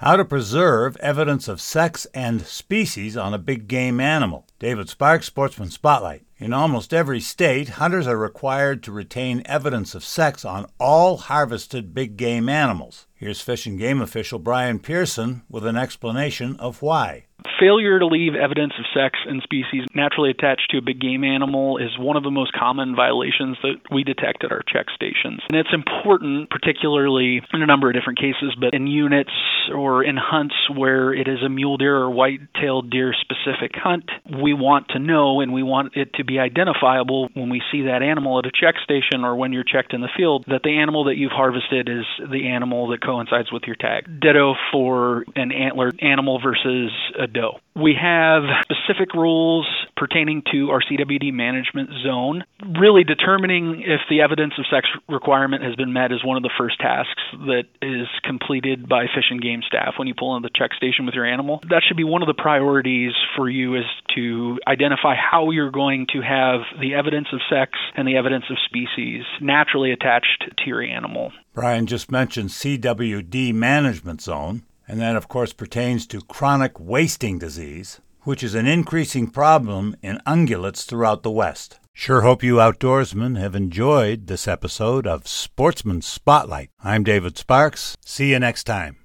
How to preserve evidence of sex and species on a big game animal. David Sparks, Sportsman Spotlight. In almost every state, hunters are required to retain evidence of sex on all harvested big game animals. Here's Fish and Game official Brian Pearson with an explanation of why. Failure to leave evidence of sex and species naturally attached to a big game animal is one of the most common violations that we detect at our check stations. And it's important, particularly in a number of different cases, but in units or in hunts where it is a mule deer or white-tailed deer specific hunt, we want to know and we want it to be identifiable when we see that animal at a check station or when you're checked in the field that the animal that you've harvested is the animal that coincides with your tag. Ditto for an antlered animal versus a doe. We have specific rules pertaining to our CWD management zone. Really determining if the evidence of sex requirement has been met is one of the first tasks that is completed by fish and game staff when you pull into the check station with your animal. That should be one of the priorities for you is to identify how you're going to have the evidence of sex and the evidence of species naturally attached to your animal. Brian just mentioned CWD management zone. And that, of course, pertains to chronic wasting disease, which is an increasing problem in ungulates throughout the West. Sure hope you outdoorsmen have enjoyed this episode of Sportsman Spotlight. I'm David Sparks. See you next time.